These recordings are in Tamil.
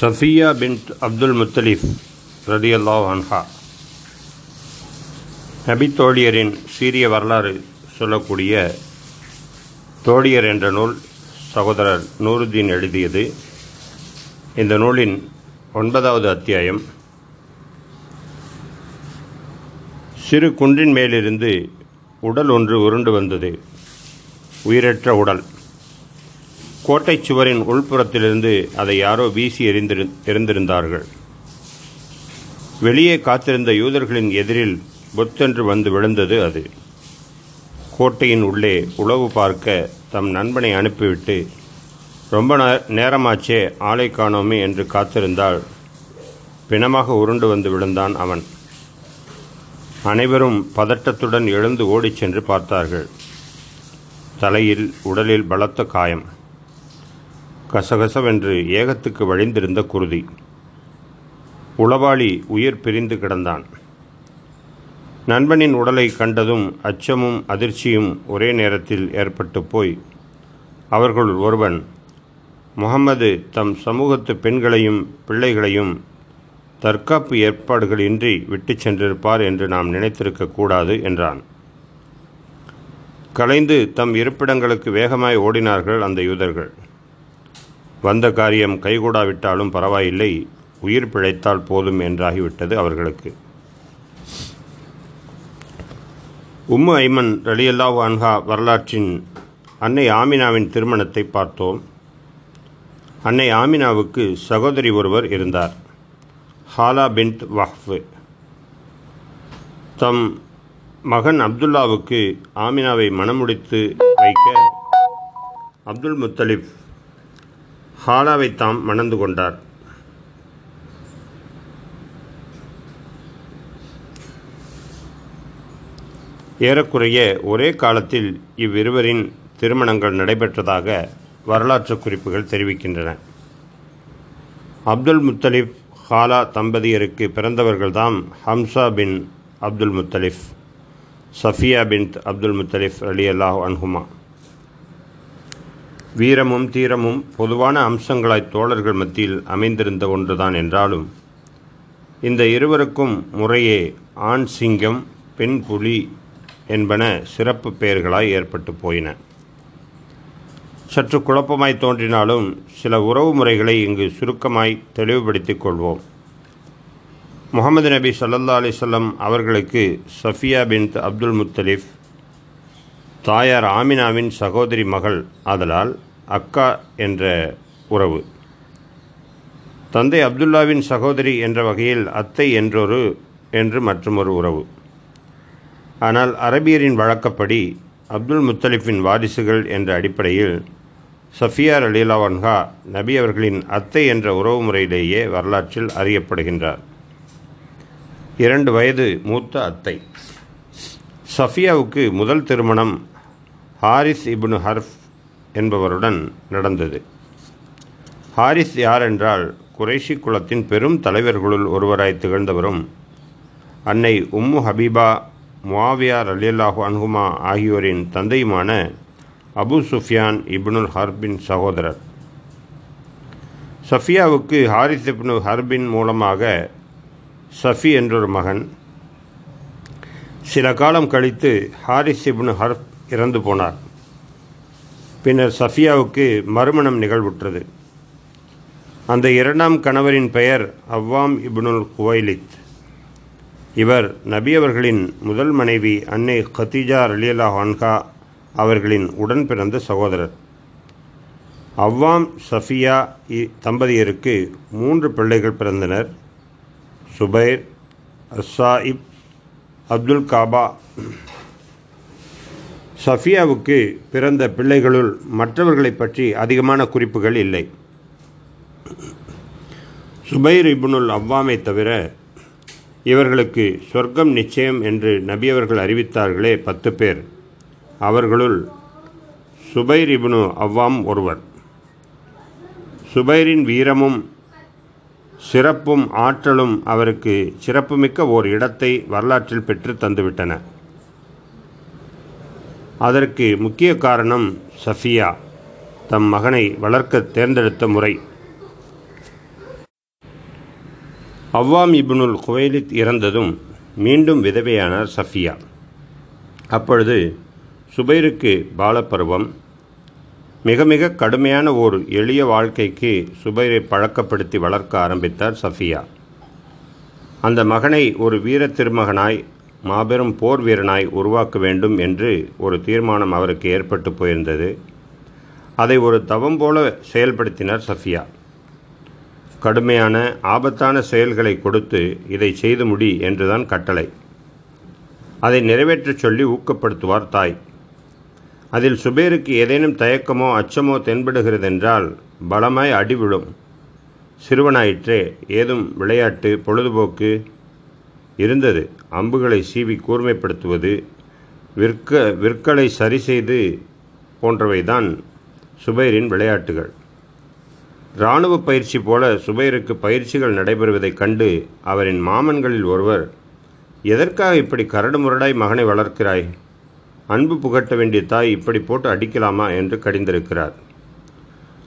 சஃபியா பின்ட் அப்துல் முத்தலிஃப் ரதியல்லாஹ் அன்ஹா. நபி தோழியரின் சீரிய வரலாறு சொல்லக்கூடிய தோழியர் என்ற நூல் சகோதரர் நூருதீன் எழுதியது. இந்த நூலின் ஒன்பதாவது அத்தியாயம். சிறு குன்றின் மேலிருந்து உடல் ஒன்று உருண்டு வந்தது. உயிரற்ற உடல். கோட்டை சுவரின் உள்புறத்திலிருந்து அதை யாரோ வீசி எறிந்திரு எறிந்திருந்தார்கள் வெளியே காத்திருந்த யூதர்களின் எதிரில் பொத்தென்று வந்து விழுந்தது அது. கோட்டையின் உள்ளே உளவு பார்க்க தம் நண்பனை அனுப்பிவிட்டு ரொம்ப நேரமாச்சே ஆளை காணோமே என்று காத்திருந்தால் பிணமாக உருண்டு வந்து விழுந்தான் அவன். அனைவரும் பதட்டத்துடன் எழுந்து ஓடிச் சென்று பார்த்தார்கள். தலையில் உடலில் பலத்த காயம். கசகசவென்று ஏகத்துக்கு வழிந்திருந்த குருதி. உளவாளி உயிர் பிரிந்து கிடந்தான். நண்பனின் உடலை கண்டதும் அச்சமும் அதிர்ச்சியும் ஒரே நேரத்தில் ஏற்பட்டு போய் அவர்களுள் ஒருவன் முகம்மது தம் சமூகத்து பெண்களையும் பிள்ளைகளையும் தற்காப்பு ஏற்பாடுகளின்றி விட்டுச் சென்றிருப்பார் என்று நாம் நினைத்திருக்க கூடாது என்றான். கலைந்து தம் இருப்பிடங்களுக்கு வேகமாய் ஓடினார்கள் அந்த யூதர்கள். வந்த காரியம் கைகூடாவிட்டாலும் பரவாயில்லை. உயிர் பிழைத்தால் போதும் என்றாகிவிட்டது அவர்களுக்கு. உம்மு ஐமன் ரலியல்லாஹு அன்ஹா வரலாற்றின் அன்னை ஆமினாவின் திருமணத்தை பார்த்தோம். அன்னை ஆமினாவுக்கு சகோதரி ஒருவர் இருந்தார். ஹாலா பின்ட் வஹ்ஃப். தம் மகன் அப்துல்லாவுக்கு ஆமினாவை மணமுடித்து வைக்க அப்துல் முத்தலிப் ஹாலாவை தாம் மணந்து கொண்டார். ஏறக்குறைய ஒரே காலத்தில் இவ்விருவரின் திருமணங்கள் நடைபெற்றதாக வரலாற்று குறிப்புகள் தெரிவிக்கின்றன. அப்துல் முத்தலிப் ஹாலா தம்பதியருக்கு பிறந்தவர்கள்தாம் Hamza bin Abdul Muttalib Safiya bin Abdul Muttalib அலி அல்லாஹ் அன்ஹுமா. வீரமும் தீரமும் பொதுவான அம்சங்களாய் தோழர்கள் மத்தியில் அமைந்திருந்த ஒன்றுதான் என்றாலும் இந்த இருவருக்கும் முறையே ஆண் சிங்கம் பெண் புலி என்பன சிறப்பு பெயர்களாய் ஏற்பட்டு போயின. சற்று குழப்பமாய் தோன்றினாலும் சில உறவு முறைகளை இங்கு சுருக்கமாய் தெளிவுபடுத்திக் கொள்வோம். முகமது நபி ஸல்லல்லாஹு அலிசல்லம் அவர்களுக்கு சஃபியா பின் அப்துல் முத்தலிஃப் தாயார் ஆமினாவின் சகோதரி மகள் ஆதலால் அக்கா என்ற உறவு. தந்தை அப்துல்லாவின் சகோதரி என்ற வகையில் அத்தை என்றொரு என்று மற்றொரு உறவு. ஆனால் அரபியரின் வழக்கப்படி அப்துல் முத்தலிஃபின் வாரிசுகள் என்ற அடிப்படையில் சஃபியா அலிலாவன்ஹா நபி அவர்களின் அத்தை என்ற உறவு முறையிலேயே வரலாற்றில் அறியப்படுகின்றார். இரண்டு வயது மூத்த அத்தை. சஃபியாவுக்கு முதல் திருமணம் ஹாரிஸ் இப்னு ஹர்ஃப் என்பவருடன் நடந்தது. ஹாரிஸ் யார் என்றால் குறைஷி குலத்தின் பெரும் தலைவர்களுள் ஒருவராய் திகழ்ந்தவரும் அன்னை உம்மு ஹபீபா முவாவியா ரலியல்லாஹு அன்ஹுமா ஆகியோரின் தந்தையுமான அபு சுஃபியான் இப்னுல் ஹர்பின் சகோதரர். சஃபியாவுக்கு ஹாரிஸ் இப்னு ஹர்பின் மூலமாக சஃபி என்றொரு மகன். சில காலம் கழித்து ஹாரிஸ் இப்னு ஹர்ப் இறந்து போனார். பின்னர் சஃபியாவுக்கு மறுமணம் நிகழ்வுற்றது. அந்த இரண்டாம் கணவரின் பெயர் அவ்வாம் இப்னுல் குவைலித். இவர் நபி அவர்களின் முதல் மனைவி அன்னை கத்தீஜா ரலியல்லா ஹான்கா அவர்களின் உடன் பிறந்த சகோதரர். அவ்வாம் சஃபியா இ- தம்பதியருக்கு மூன்று பிள்ளைகள் பிறந்தனர். சுபைர் அஸ்ஸாயிப் அப்துல் காபா சஃபியாவுக்கு பிறந்த பிள்ளைகளுள் மற்றவர்களைப் பற்றி அதிகமான குறிப்புகள் இல்லை. சுபைர் இபுனுல் அவ்வாமை தவிர இவர்களுக்கு சொர்க்கம் நிச்சயம் என்று நபியவர்கள் அறிவித்தார்களே பத்து பேர். அவர்களுள் சுபைர் இபுனு அவ்வாம் ஒருவர். சுபைரின் வீரமும் சிறப்பும் ஆற்றலும் அவருக்கு சிறப்புமிக்க ஓர் இடத்தை வரலாற்றில் பெற்று தந்துவிட்டன. அதற்கு முக்கிய காரணம் சஃபியா. தம் மகனை வளர்க்க தேர்ந்தெடுத்த முறை. அவ்வாம் இப்னுல் குவைலித் இறந்ததும் மீண்டும் விதவையானார் சஃபியா. அப்பொழுது சுபைருக்கு பாலப்பருவம். மிக மிக கடுமையான ஓர் எளிய வாழ்க்கைக்கு சுபைரை பழக்கப்படுத்தி வளர்க்க ஆரம்பித்தார் சஃபியா. அந்த மகனை ஒரு வீர திருமகனாய் மாபெரும் போர் வீரனாய் உருவாக்க வேண்டும் என்று ஒரு தீர்மானம் அவருக்கு ஏற்பட்டு போயிருந்தது. அதை ஒரு தவம் போல செயல்படுத்தினார் சஃபியா. கடுமையான ஆபத்தான செயல்களை கொடுத்து இதை செய்து முடி என்றுதான் கட்டளை. அதை நிறைவேற்றச் சொல்லி ஊக்கப்படுத்துவார் தாய். அதில் சுபேருக்கு ஏதேனும் தயக்கமோ அச்சமோ தென்படுகிறதென்றால் பலமாய் அடிவிடும் சிறுவனாயிற்றே ஏதும் விளையாட்டு பொழுதுபோக்கு இருந்தது. அம்புகளை சீவி கூர்மைப்படுத்துவது விற்க விற்களை சரி செய்து போன்றவைதான் சுபைரின் விளையாட்டுகள். இராணுவ பயிற்சி போல சுபைருக்கு பயிற்சிகள் நடைபெறுவதைக் கண்டு அவரின் மாமன்களில் ஒருவர் எதற்காக இப்படி கரடு முரடாய் மகனை வளர்க்கிறாய்? அன்பு புகட்ட வேண்டிய தாய் இப்படி போட்டு அடிக்கலாமா? என்று கடிந்திருக்கிறார்.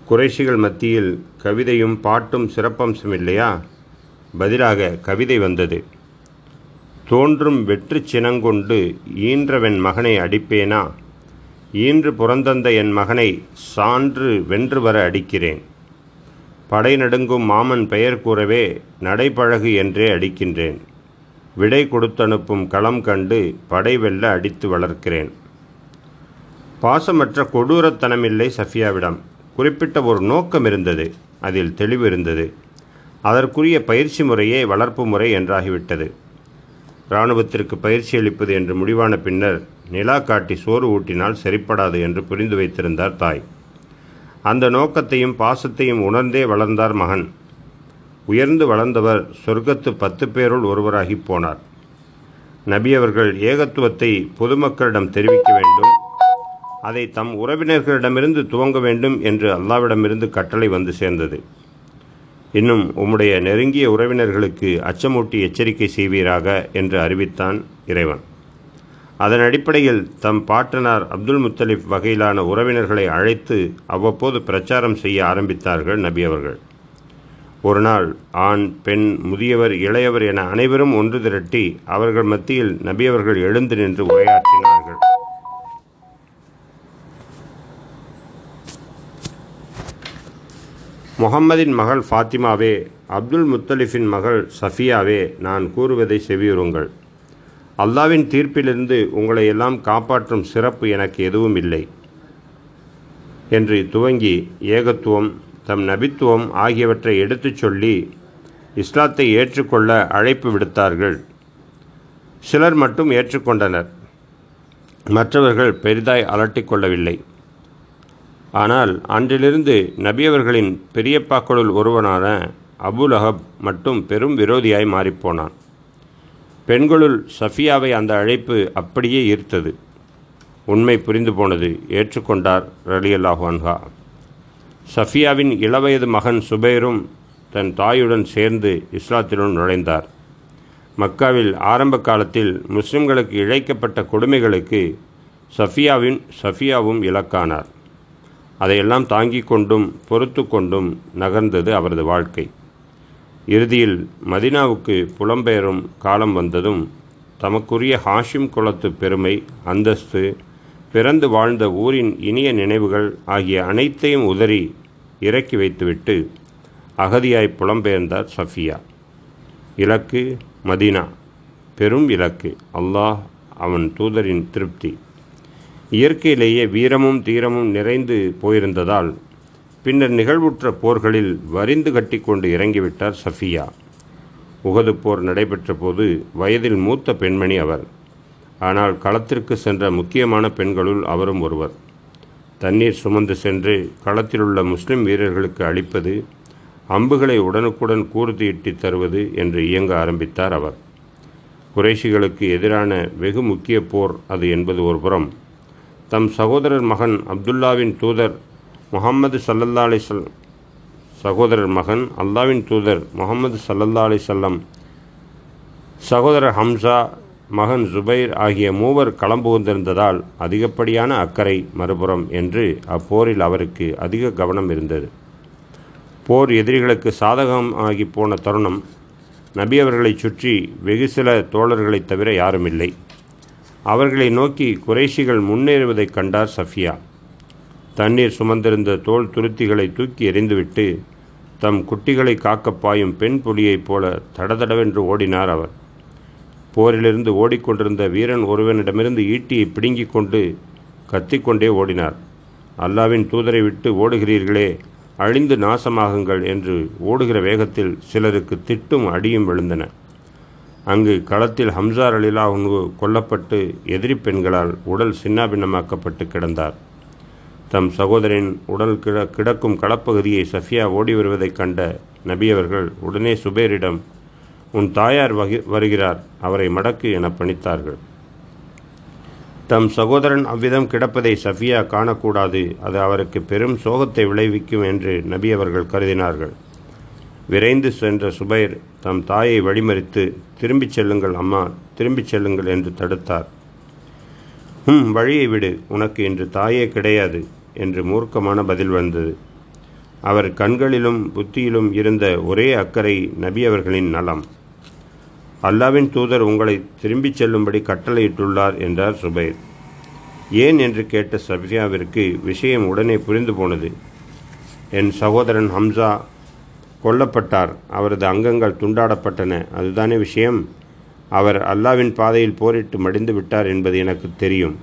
குறைஷிகள் மத்தியில் கவிதையும் பாட்டும் சிறப்பம்சம் இல்லையா? பதிலாக கவிதை வந்தது. தோன்றும் வெற்று சினங்கொண்டு ஈன்றவன் மகனை அடிப்பேனா? ஈன்று புறந்தந்த என் மகனை சான்று வென்று வர அடிக்கிறேன். படை நடுங்கும் மாமன் பெயர் கூறவே நடைபழகு என்றே அடிக்கின்றேன். விடை கொடுத்தனுப்பும் களம் கண்டு படை வெல்ல அடித்து வளர்க்கிறேன். பாசமற்ற கொடூரத்தனமில்லை சஃபியாவிடம். குறிப்பிட்ட ஒரு நோக்கம் இருந்தது. அதில் தெளிவு இருந்தது. அதற்குரிய பயிற்சி முறையே வளர்ப்பு முறை என்றாகிவிட்டது. இராணுவத்திற்கு பயிற்சி அளிப்பது என்று முடிவான பின்னர் நிலா காட்டி சோறு ஊட்டினால் சரிப்படாது என்று புரிந்து வைத்திருந்தார் தாய். அந்த நோக்கத்தையும் பாசத்தையும் உணர்ந்தே வளர்ந்தார் மகன். உயர்ந்து வளர்ந்தவர் சொர்க்கத்து பத்து பேருள் ஒருவராகி போனார். நபி அவர்கள் ஏகத்துவத்தை பொதுமக்களிடம் தெரிவிக்க வேண்டும். அதை தம் உறவினர்களிடமிருந்து துவங்க வேண்டும் என்று அல்லாவிடமிருந்து கட்டளை வந்து சேர்ந்தது. இன்னும் உம்முடைய நெருங்கிய உறவினர்களுக்கு அச்சமூட்டி எச்சரிக்கை செய்வீராக என்று அறிவித்தான் இறைவன். அதன் அடிப்படையில் தம் பாட்டனார் அப்துல் முத்தலிப் வகையிலான உறவினர்களை அழைத்து அவ்வப்போது பிரச்சாரம் செய்ய ஆரம்பித்தார்கள் நபி அவர்கள். ஒரு நாள் ஆண் பெண் முதியவர் இளையவர் என அனைவரும் ஒன்று திரட்டி அவர்கள் மத்தியில் நபி அவர்கள் எழுந்து நின்று உரையாற்றினார் முகம்மதின் மகள் ஃபாத்திமாவே அப்துல் முத்தலிஃபின் மகள் சஃபியாவே நான் கூறுவதை செவியுறுங்கள். அல்லாவின் தீர்ப்பிலிருந்து உங்களை எல்லாம் காப்பாற்றும் சிறப்பு எனக்கு எதுவும் இல்லை. என்று துவங்கி ஏகத்துவம் தம் நபித்துவம் ஆகியவற்றை எடுத்துச் சொல்லி இஸ்லாத்தை ஏற்றுக்கொள்ள அழைப்பு விடுத்தார்கள். சிலர் மட்டும் ஏற்றுக்கொண்டனர். மற்றவர்கள் பெரிதாய் அலட்டிக்கொள்ளவில்லை ஆனால் அன்றிலிருந்து நபியவர்களின் பெரியப்பாக்களுள் ஒருவனான அபுல் அஹப் மட்டும் பெரும் விரோதியாய் மாறிப்போனான். பெண்களுள் சஃபியாவை அந்த அழைப்பு அப்படியே ஈர்த்தது. உண்மை புரிந்து போனது ஏற்றுக்கொண்டார் ரலியல்லாஹான்ஹா சஃபியாவின் இளவயது மகன் சுபைரும் தன் தாயுடன் சேர்ந்து இஸ்லாத்தினுள் நுழைந்தார். மக்காவில் ஆரம்ப காலத்தில் முஸ்லிம்களுக்கு இழைக்கப்பட்ட கொடுமைகளுக்கு சஃபியாவின் சஃபியாவும் இலக்கானார். அதையெல்லாம் தாங்கிக் கொண்டும் பொறுத்து கொண்டும் நகர்ந்தது அவரது வாழ்க்கை. இறுதியில் மதினாவுக்கு புலம்பெயரும் காலம் வந்ததும் தமக்குரிய ஹாஷிம் குலத்து பெருமை அந்தஸ்து பிறந்து வாழ்ந்த ஊரின் இனிய நினைவுகள் ஆகிய அனைத்தையும் உதறி இறக்கி வைத்துவிட்டு அகதியாய் புலம்பெயர்ந்தார் சஃபியா. இலக்கு மதினா. பெரும் இலக்கு. அல்லாஹ் அவன் தூதரின் திருப்தி. இயற்கையிலேயே வீரமும் தீரமும் நிறைந்து போயிருந்ததால் பின்னர் நிகழ்வுற்ற போர்களில் வரிந்து கட்டிக்கொண்டு இறங்கிவிட்டார் சஃபியா. உகது போர் நடைபெற்ற போது வயதில் மூத்த பெண்மணி அவர். ஆனால் களத்திற்கு சென்ற முக்கியமான பெண்களுள் அவரும் ஒருவர். தண்ணீர் சுமந்து சென்று களத்திலுள்ள முஸ்லிம் வீரர்களுக்கு அளிப்பது அம்புகளை உடனுக்குடன் கூர்த்தியிட்டி தருவது என்று இயங்க ஆரம்பித்தார் அவர். குறைஷிகளுக்கு எதிரான வெகு முக்கிய போர் அது என்பது ஒருபுறம் தம் சகோதரர் மகன் அப்துல்லாவின் தூதர் முகம்மது சல்லல்லா அலி சகோதரர் மகன் அல்லாவின் தூதர் முகமது சல்லல்லா அலிசல்லம் சகோதரர் ஹம்சா மகன் ஜுபைர் ஆகிய மூவர் களம்புகுந்திருந்ததால் அதிகப்படியான அக்கறை மறுபுறம் என்று அப்போரில் அவருக்கு அதிக கவனம் இருந்தது. போர் எதிரிகளுக்கு சாதகம் ஆகி போன தருணம் நபி அவர்களைச் சுற்றி வெகு சில தோழர்களைத் தவிர யாரும் இல்லை அவர்களை நோக்கி குறைஷிகள் முன்னேறுவதைக் கண்டார் சஃபியா. தண்ணீர் சுமந்திருந்த தோல் துருத்திகளை தூக்கி எறிந்துவிட்டு தம் குட்டிகளை காக்கப் பாயும் பெண் புலியைப் போல தடதடவென்று ஓடினார் அவர். போரிலிருந்து ஓடிக்கொண்டிருந்த வீரன் ஒருவனிடமிருந்து ஈட்டியை பிடுங்கிக் கொண்டு கத்திக்கொண்டே ஓடினார். அல்லாவின் தூதரை விட்டு ஓடுகிறீர்களே அழிந்து நாசமாகுங்கள் என்று ஓடுகிற வேகத்தில் சிலருக்கு திட்டும் அடியும் விழுந்தன. அங்கு களத்தில் ஹம்சார் அலிலா உணவு கொல்லப்பட்டு எதிரி பெண்களால் உடல் சின்னாபின்னமாக்கப்பட்டு கிடந்தார். தம் சகோதரின் உடல் கிட கிடக்கும் களப்பகுதியை சஃபியா ஓடி வருவதைக் கண்ட நபியவர்கள் உடனே சுபேரிடம் உன் தாயார் வகி வருகிறார். அவரை மடக்கு என பணித்தார்கள். தம் சகோதரன் அவ்விதம் கிடப்பதை சஃபியா காணக்கூடாது. அது அவருக்கு பெரும் சோகத்தை விளைவிக்கும் என்று நபி அவர்கள் கருதினார்கள். விரைந்து சென்ற சுபைர் தம் தாயை வழிமறித்து திரும்பிச் செல்லுங்கள் அம்மா திரும்பிச் செல்லுங்கள் என்று தடுத்தார். ஹம் வழியை விடு உனக்கு இன்று தாயே கிடையாது என்று மூர்க்கமான பதில் வந்தது. அவர் கண்களிலும் புத்தியிலும் இருந்த ஒரே அக்கறை நபி அவர்களின் நலம். அல்லாவின் தூதர் உங்களை திரும்பிச் செல்லும்படி கட்டளையிட்டுள்ளார் என்றார் சுபைர். ஏன்? என்று கேட்ட சபியாவிற்கு விஷயம் உடனே புரிந்து போனது. என் சகோதரன் ஹம்சா கொல்லப்பட்டார். அவரது அங்கங்கள் துண்டாடப்பட்டன. அதுதானே விஷயம்? அவர் அல்லாவின் பாதையில் போரிட்டு மடிந்து விட்டார் என்பது எனக்கு தெரியும்.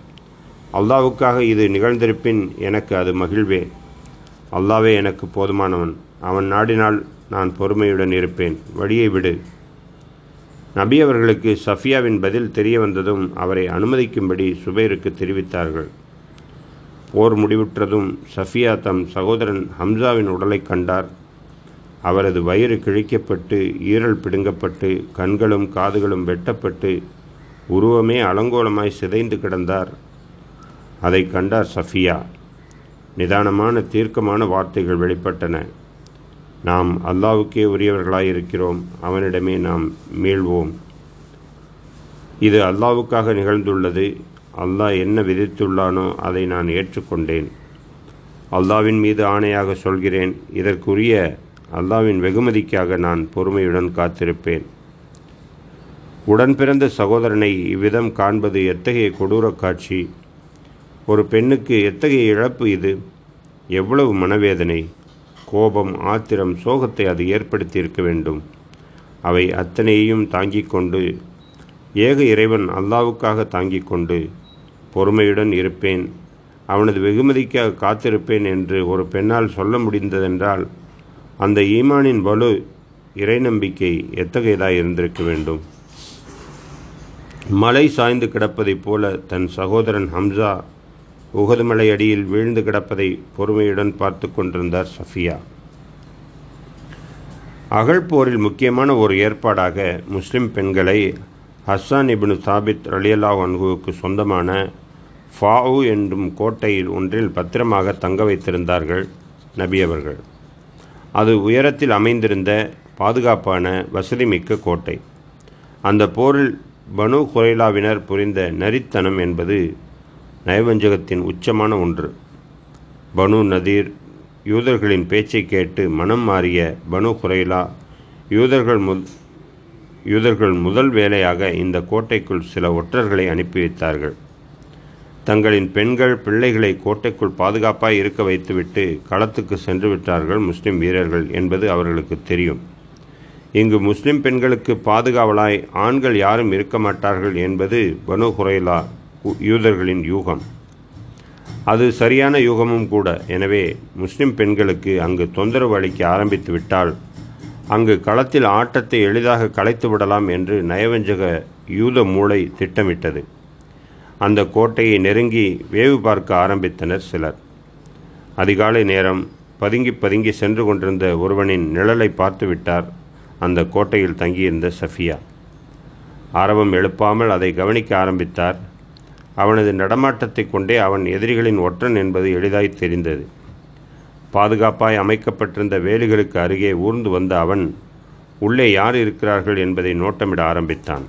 அல்லாவுக்காக இது நிகழ்ந்திருப்பின் எனக்கு அது மகிழ்வே. அல்லாவே எனக்கு போதுமானவன். அவன் நாடினால் நான் பொறுமையுடன் இருப்பேன். வழியை விடு. நபி அவர்களுக்கு சஃபியாவின் பதில் தெரிய வந்ததும் அவரை அனுமதிக்கும்படி சுபைருக்கு தெரிவித்தார்கள். போர் முடிவுற்றதும் சஃபியா தம் சகோதரன் ஹம்சாவின் உடலை கண்டார். அவரது வயிறு கிழிக்கப்பட்டு ஈரல் பிடுங்கப்பட்டு கண்களும் காதுகளும் வெட்டப்பட்டு உருவமே அலங்கோலமாய் சிதைந்து கிடந்தார். அதை கண்டார் சஃபியா. நிதானமான தீர்க்கமான வார்த்தைகள் வெளிப்பட்டன. நாம் அல்லாவுக்கே உரியவர்களாயிருக்கிறோம். அவனிடமே நாம் மீள்வோம். இது அல்லாவுக்காக நிகழ்ந்துள்ளது. அல்லாஹ் என்ன விதித்துள்ளானோ அதை நான் ஏற்றுக்கொண்டேன். அல்லாவின் மீது ஆணையாக சொல்கிறேன். இதற்குரிய அல்லாவின் வெகுமதிக்காக நான் பொறுமையுடன் காத்திருப்பேன். உடன் பிறந்த சகோதரனை இவ்விதம் காண்பது எத்தகைய கொடூர காட்சி? ஒரு பெண்ணுக்கு எத்தகைய இழப்பு இது? எவ்வளவு மனவேதனை? கோபம் ஆத்திரம் சோகத்தை அது ஏற்படுத்தி இருக்க வேண்டும். அவை அத்தனையையும் தாங்கிக் கொண்டு ஏக இறைவன் அல்லாவுக்காக தாங்கிக் கொண்டு பொறுமையுடன் இருப்பேன். அவனது வெகுமதிக்காக காத்திருப்பேன் என்று ஒரு பெண்ணால் சொல்ல முடிந்ததென்றால் அந்த ஈமானின் வலு இறை நம்பிக்கை எத்தகையதாக இருந்திருக்க வேண்டும்? மலை சாய்ந்து கிடப்பதைப் போல தன் சகோதரன் ஹம்சா உகதுமலை அடியில் வீழ்ந்து கிடப்பதை பொறுமையுடன் பார்த்து கொண்டிருந்தார் சஃபியா. அகழ்போரில் முக்கியமான ஒரு ஏற்பாடாக முஸ்லிம் பெண்களை ஹஸ்ஸான் இபின் சாபித் ரலியல்லா அன்குவுக்கு சொந்தமான ஃபாவு என்றும் கோட்டையில் ஒன்றில் பத்திரமாக தங்க வைத்திருந்தார்கள் நபி அவர்கள். அது உயரத்தில் அமைந்திருந்த பாதுகாப்பான வசதிமிக்க கோட்டை. அந்த போரில் பனு குரைலாவினர் புரிந்த நரித்தனம் என்பது நயவஞ்சகத்தின் உச்சமான ஒன்று. பனு நதீர் யூதர்களின் பேச்சை கேட்டு மனம் மாறிய பனு குரைலா யூதர்கள் முத் யூதர்கள் முதல் வேலையாக இந்த கோட்டைக்குள் சில ஒற்றர்களை அனுப்பி வைத்தார்கள். தங்களின் பெண்கள் பிள்ளைகளை கோட்டைக்குள் பாதுகாப்பாய் இருக்க வைத்துவிட்டு களத்துக்கு சென்று விட்டார்கள் முஸ்லிம் வீரர்கள் என்பது அவர்களுக்கு தெரியும். இங்கு முஸ்லிம் பெண்களுக்கு பாதுகாவலாய் ஆண்கள் யாரும் இருக்க மாட்டார்கள் என்பது பனு குரைலா யூதர்களின் யூகம். அது சரியான யூகமும் கூட. எனவே முஸ்லிம் பெண்களுக்கு அங்கு தொந்தரவு அளிக்க ஆரம்பித்து விட்டால் அங்கு களத்தில் ஆட்டத்தை எளிதாக கலைத்து விடலாம் என்று நயவஞ்சக யூத மூளை திட்டமிட்டது. அந்த கோட்டையை நெருங்கி வேவு பார்க்க ஆரம்பித்தனர் சிலர். அதிகாலை நேரம் பதுங்கி பதுங்கி சென்று கொண்டிருந்த ஒருவனின் நிழலை பார்த்துவிட்டார் அந்த கோட்டையில் தங்கியிருந்த சஃபியா. ஆரவம் எழுப்பாமல் அதை கவனிக்க ஆரம்பித்தார். அவனது நடமாட்டத்தை கொண்டே அவன் எதிரிகளின் ஒற்றன் என்பது எளிதாய் தெரிந்தது. பாதுகாப்பாய் அமைக்கப்பட்டிருந்த வேலிகளுக்கு அருகே ஊர்ந்து வந்த அவன் உள்ளே யார் இருக்கிறார்கள்? என்பதை நோட்டமிட ஆரம்பித்தான்.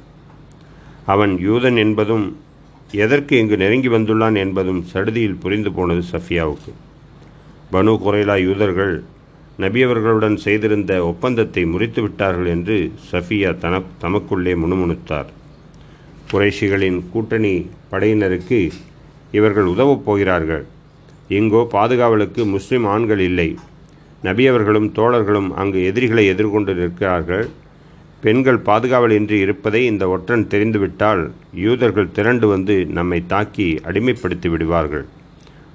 அவன் யூதன் என்பதும் எதற்கு இங்கு நெருங்கி வந்துள்ளான் என்பதும் சடுதியில் புரிந்து போனது சஃபியாவுக்கு. பனு குரைலா யூதர்கள் நபியவர்களுடன் செய்திருந்த ஒப்பந்தத்தை முறித்து விட்டார்கள் என்று சஃபியா தன தமக்குள்ளே முணுமுணுத்தார். குறைஷிகளின் கூட்டணி படையினருக்கு இவர்கள் உதவப் போகிறார்கள். இங்கோ பாதுகாவலுக்கு முஸ்லிம் ஆண்கள் இல்லை. நபியவர்களும் தோழர்களும் அங்கு எதிரிகளை எதிர்கொண்டு நிற்கிறார்கள். பெண்கள் பாதுகாவல் இன்றி இருப்பதை இந்த ஒற்றன் தெரிந்துவிட்டால் யூதர்கள் திரண்டு வந்து நம்மை தாக்கி அடிமைப்படுத்தி விடுவார்கள்.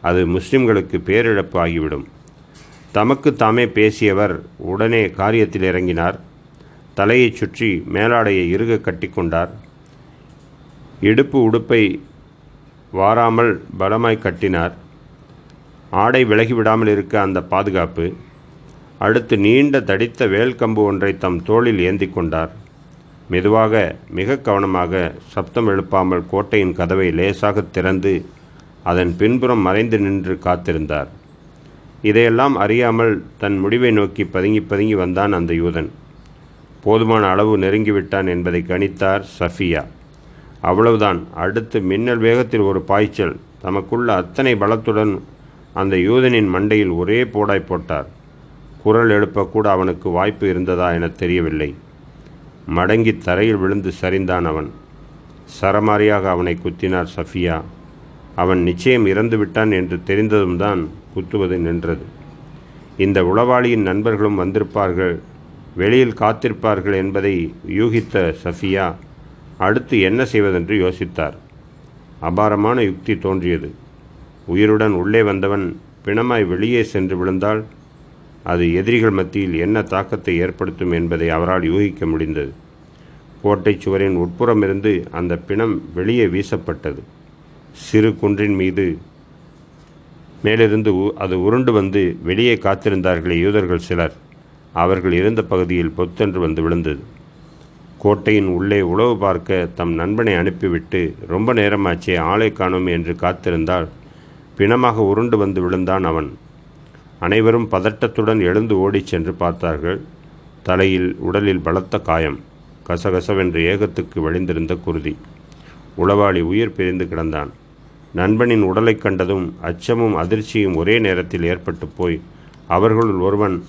அது முஸ்லிம்களுக்கு பேரிழப்பு ஆகிவிடும். தமக்கு தாமே பேசியவர் உடனே காரியத்தில் இறங்கினார். தலையைச் சுற்றி மேலாடையை இறுக கட்டிக்கொண்டார் இடுப்பு உடுப்பை வாராமல் பலமாய் கட்டினார். ஆடை விலகிவிடாமல் இருக்க அந்த பாதுகாப்பு அடுத்து நீண்ட தடித்த வேல்கம்பு ஒன்றை தம் தோளில் ஏந்தி கொண்டார். மெதுவாக மிக கவனமாக சப்தம் எழுப்பாமல் கோட்டையின் கதவை லேசாக திறந்து அதன் பின்புறம் மறைந்து நின்று காத்திருந்தார். இதையெல்லாம் அறியாமல் தன் முடிவை நோக்கி பதுங்கி பதுங்கி வந்தான் அந்த யூதன். போதுமான அளவு நெருங்கிவிட்டான் என்பதை கணித்தார் சஃபியா. அவ்வளவுதான். அடுத்து மின்னல் வேகத்தில் ஒரு பாய்ச்சல். தமக்குள்ள அத்தனை பலத்துடன் அந்த யூதனின் மண்டையில் ஒரே போடாய் போட்டார். குரல் எழுப்பக்கூட அவனுக்கு வாய்ப்பு இருந்ததா என தெரியவில்லை. மடங்கி தரையில் விழுந்து சரிந்தான் அவன். சரமாரியாக அவனை குத்தினார் சஃபியா. அவன் நிச்சயம் இறந்து விட்டான் என்று தெரிந்ததும் தான் குத்துவது நின்றது. இந்த உளவாளியின் நண்பர்களும் வந்திருப்பார்கள் வெளியில் காத்திருப்பார்கள் என்பதை யூகித்த சஃபியா அடுத்து என்ன செய்வதென்று யோசித்தார். அபாரமான யுக்தி தோன்றியது. உயிருடன் உள்ளே வந்தவன் பிணமாய் வெளியே சென்று விழுந்தால் அது எதிரிகள் மத்தியில் என்ன தாக்கத்தை ஏற்படுத்தும் என்பதை அவரால் யூகிக்க முடிந்தது. கோட்டை சுவரின் உட்புறமிருந்து அந்த பிணம் வெளியே வீசப்பட்டது. சிறு குன்றின் மீது மேலிருந்து அது உருண்டு வந்து வெளியே காத்திருந்தார்களே யூதர்கள் சிலர். அவர்கள் இருந்த பகுதியில் பொத்தென்று வந்து விழுந்தது. கோட்டையின் உள்ளே உளவு பார்க்க தம் நண்பனை அனுப்பிவிட்டு ரொம்ப நேரமாச்சே ஆளை காணோம் என்று காத்திருந்தால் பிணமாக உருண்டு வந்து விழுந்தான் அவன். அனைவரும் பதட்டத்துடன் எழுந்து ஓடிச் சென்று பார்த்தார்கள். தலையில் உடலில் பலத்த காயம். கசகசவென்று ஏகத்துக்கு வழிந்திருந்த குருதி. உளவாளி உயிர் பிரிந்து கிடந்தான். நண்பனின் உடலை கண்டதும் அச்சமும் அதிர்ச்சியும் ஒரே நேரத்தில் ஏற்பட்டு போய் அவர்களுள் ஒருவன்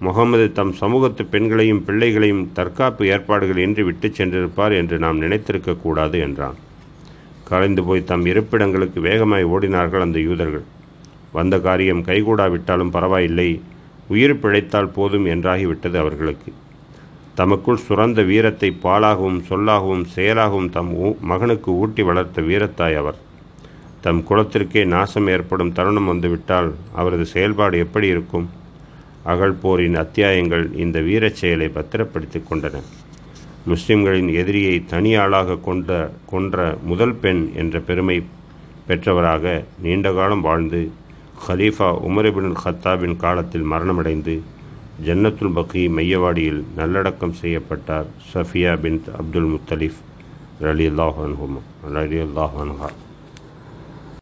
முகமது தம் சமூகத்து பெண்களையும் பிள்ளைகளையும் தற்காப்பு ஏற்பாடுகள் இன்றி விட்டுச் சென்றிருப்பார் என்று நாம் நினைத்திருக்கக்கூடாது என்றான். கலைந்து போய் தம் இருப்பிடங்களுக்கு வேகமாய் ஓடினார்கள் அந்த யூதர்கள். வந்த காரியம் கைகூடாவிட்டாலும் பரவாயில்லை. உயிர் பிழைத்தால் போதும் என்றாகிவிட்டது அவர்களுக்கு. தமக்குள் சுரந்த வீரத்தை பாலாகவும் சொல்லாகவும் செயலாகவும் தம் மகனுக்கு ஊட்டி வளர்த்த வீரத்தாய் அவர். தம் குலத்திற்கே நாசம் ஏற்படும் தருணம் வந்துவிட்டால் அவரது செயல்பாடு எப்படி இருக்கும்? அகழ்போரின் அத்தியாயங்கள் இந்த வீரச் செயலை பத்திரப்படுத்தி கொண்டன. முஸ்லிம்களின் எதிரியை தனி ஆளாக கொண்ட கொன்ற முதல் பெண் என்ற பெருமை பெற்றவராக நீண்ட காலம் வாழ்ந்து ஹலீஃபா உமரிபின் ஹத்தாபின் காலத்தில் மரணமடைந்து ஜன்னத்துல் பக்கி மையவாடியில் நல்லடக்கம் செய்யப்பட்டார் சஃபியா பின் அப்துல் முத்தலிஃப் ரலி அல்லாஹ் அன்ஹுமா ரலி அல்லாஹ் அன்ஹா